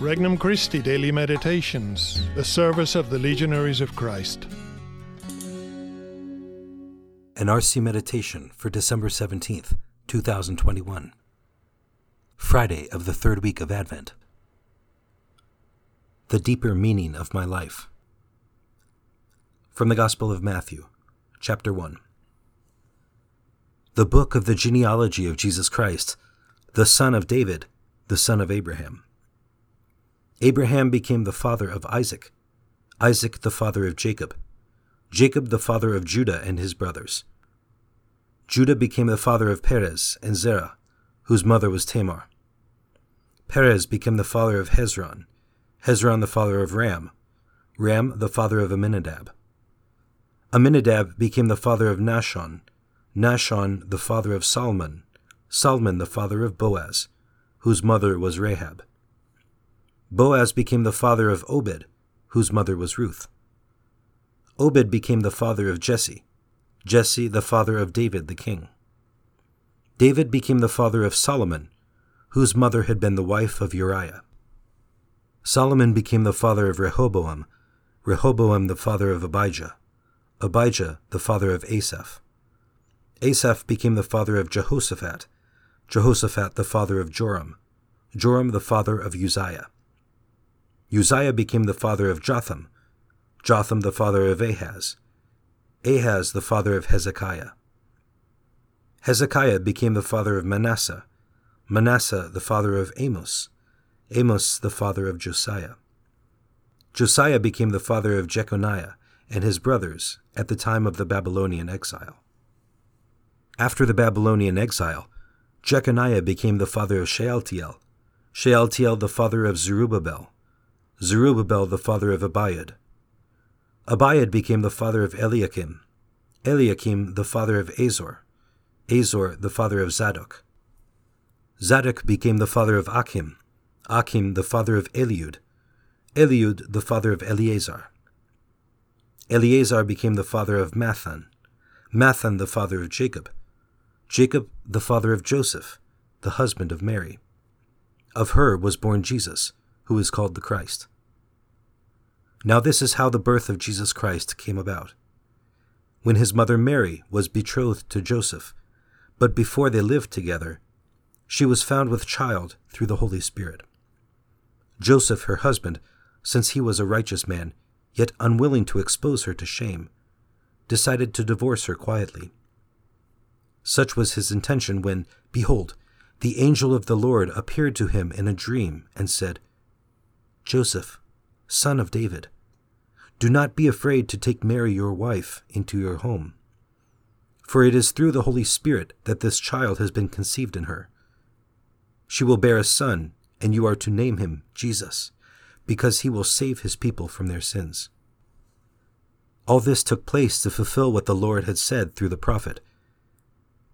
Regnum Christi Daily Meditations, the service of the Legionaries of Christ. An RC Meditation for December 17th, 2021. Friday of the third week of Advent. The deeper meaning of my life. From the Gospel of Matthew, chapter 1. The book of the genealogy of Jesus Christ, the son of David, the son of Abraham. Abraham became the father of Isaac, Isaac the father of Jacob, Jacob the father of Judah and his brothers. Judah became the father of Perez and Zerah, whose mother was Tamar. Perez became the father of Hezron, Hezron the father of Ram, Ram the father of Amminadab. Amminadab became the father of Nahshon, Nahshon the father of Salmon, Salmon the father of Boaz, whose mother was Rahab. Boaz became the father of Obed, whose mother was Ruth. Obed became the father of Jesse, Jesse the father of David the king. David became the father of Solomon, whose mother had been the wife of Uriah. Solomon became the father of Rehoboam, Rehoboam the father of Abijah, Abijah the father of Asaph. Asaph became the father of Jehoshaphat, Jehoshaphat the father of Joram, Joram the father of Uzziah. Uzziah became the father of Jotham, Jotham the father of Ahaz, Ahaz the father of Hezekiah. Hezekiah became the father of Manasseh, Manasseh the father of Amos, Amos the father of Josiah. Josiah became the father of Jeconiah and his brothers at the time of the Babylonian exile. After the Babylonian exile, Jeconiah became the father of Shealtiel, Shealtiel the father of Zerubbabel, Zerubbabel the father of Abiud. Abiud became the father of Eliakim, Eliakim the father of Azor, Azor the father of Zadok. Zadok became the father of Achim, Achim the father of Eliud, Eliud the father of Eleazar. Eleazar became the father of Matthan, Matthan the father of Jacob, Jacob the father of Joseph, the husband of Mary. Of her was born Jesus, who is called the Christ. Now, this is how the birth of Jesus Christ came about. When his mother Mary was betrothed to Joseph, but before they lived together, she was found with child through the Holy Spirit. Joseph, her husband, since he was a righteous man, yet unwilling to expose her to shame, decided to divorce her quietly. Such was his intention when, behold, the angel of the Lord appeared to him in a dream and said, Joseph, son of David, do not be afraid to take Mary your wife into your home. For it is through the Holy Spirit that this child has been conceived in her. She will bear a son, and you are to name him Jesus, because he will save his people from their sins. All this took place to fulfill what the Lord had said through the prophet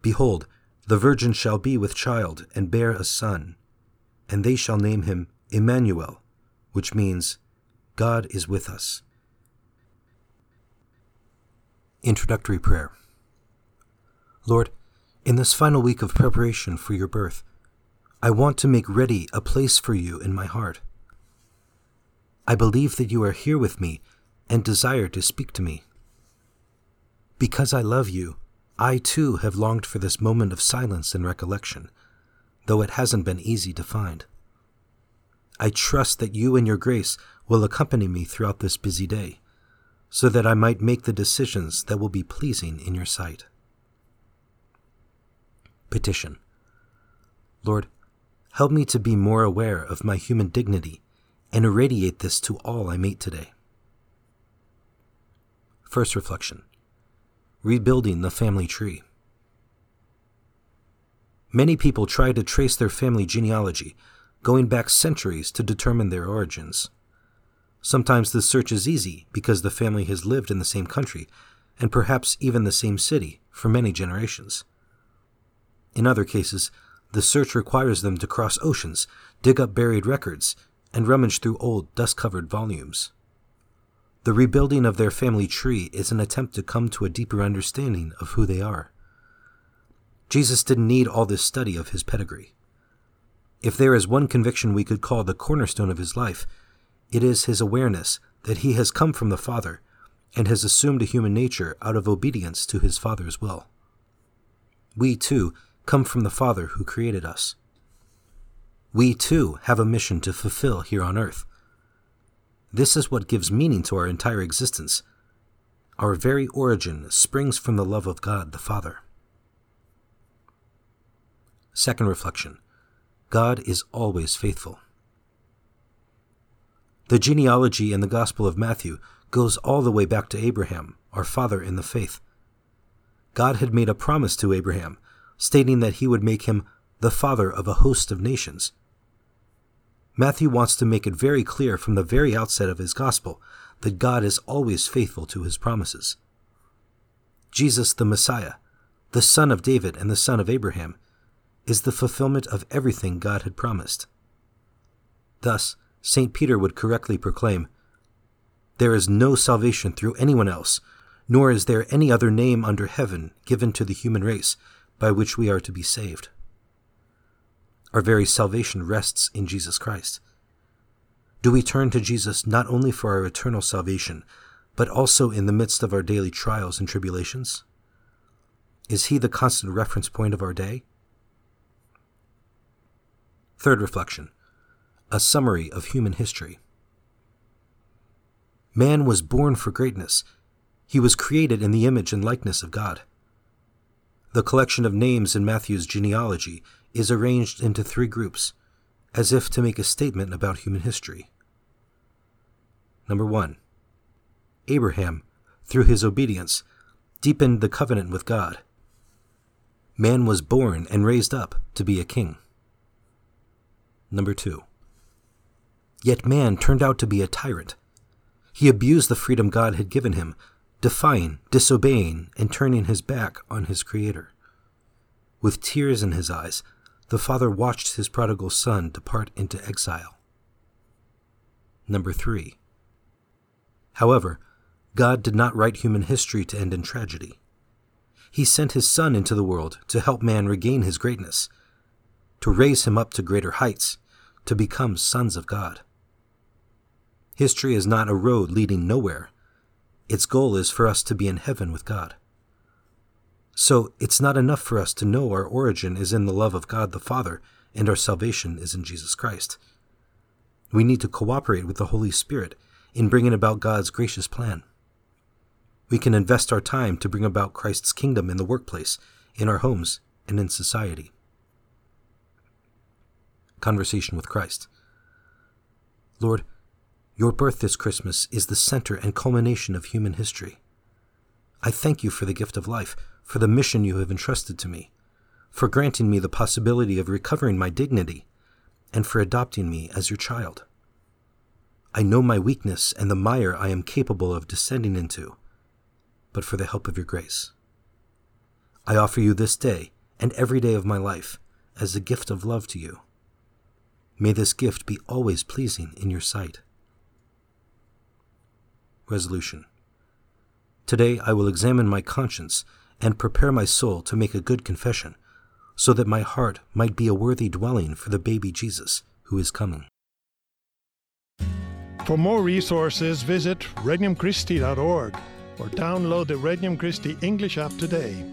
Behold, the virgin shall be with child and bear a son, and they shall name him Emmanuel which means God is with us. Introductory Prayer Lord, in this final week of preparation for your birth, I want to make ready a place for you in my heart. I believe that you are here with me and desire to speak to me. Because I love you, I too have longed for this moment of silence and recollection, though it hasn't been easy to find. I trust that you and your grace will accompany me throughout this busy day, so that I might make the decisions that will be pleasing in your sight. Petition Lord, help me to be more aware of my human dignity and irradiate this to all I meet today. First reflection Rebuilding the family tree. Many people try to trace their family genealogy going back centuries to determine their origins. Sometimes this search is easy because the family has lived in the same country, and perhaps even the same city, for many generations. In other cases, the search requires them to cross oceans, dig up buried records, and rummage through old, dust covered volumes. The rebuilding of their family tree is an attempt to come to a deeper understanding of who they are. Jesus didn't need all this study of his pedigree. If there is one conviction we could call the cornerstone of his life, it is his awareness that he has come from the Father and has assumed a human nature out of obedience to his Father's will. We, too, come from the Father who created us. We, too, have a mission to fulfill here on earth. This is what gives meaning to our entire existence. Our very origin springs from the love of God the Father. Second reflection God is always faithful. The genealogy in the Gospel of Matthew goes all the way back to Abraham, our father in the faith. God had made a promise to Abraham, stating that he would make him the father of a host of nations. Matthew wants to make it very clear from the very outset of his gospel that God is always faithful to his promises. Jesus, the Messiah, the son of David and the son of Abraham, is the fulfillment of everything God had promised. Thus, St. Peter would correctly proclaim There is no salvation through anyone else, nor is there any other name under heaven given to the human race by which we are to be saved. Our very salvation rests in Jesus Christ. Do we turn to Jesus not only for our eternal salvation, but also in the midst of our daily trials and tribulations? Is he the constant reference point of our day? Third reflection A summary of human history. Man was born for greatness. He was created in the image and likeness of God. The collection of names in Matthew's genealogy is arranged into three groups, as if to make a statement about human history. Number one, Abraham, through his obedience, deepened the covenant with God. Man was born and raised up to be a king. Number two. Yet man turned out to be a tyrant. He abused the freedom God had given him, defying, disobeying, and turning his back on his Creator. With tears in his eyes, the father watched his prodigal son depart into exile. Number three. However, God did not write human history to end in tragedy. He sent his Son into the world to help man regain his greatness, to raise him up to greater heights, to become sons of God. History is not a road leading nowhere. Its goal is for us to be in heaven with God. So it's not enough for us to know our origin is in the love of God the Father and our salvation is in Jesus Christ. We need to cooperate with the Holy Spirit in bringing about God's gracious plan. We can invest our time to bring about Christ's kingdom in the workplace, in our homes, and in society. Conversation with Christ. Lord, your birth this Christmas is the center and culmination of human history. I thank you for the gift of life, for the mission you have entrusted to me, for granting me the possibility of recovering my dignity, and for adopting me as your child. I know my weakness and the mire I am capable of descending into, but for the help of your grace. I offer you this day and every day of my life as a gift of love to you. May this gift be always pleasing in your sight. Resolution Today I will examine my conscience and prepare my soul to make a good confession, so that my heart might be a worthy dwelling for the baby Jesus who is coming. For more resources, visit regnumchristi.org or download the Regnum Christi English app today.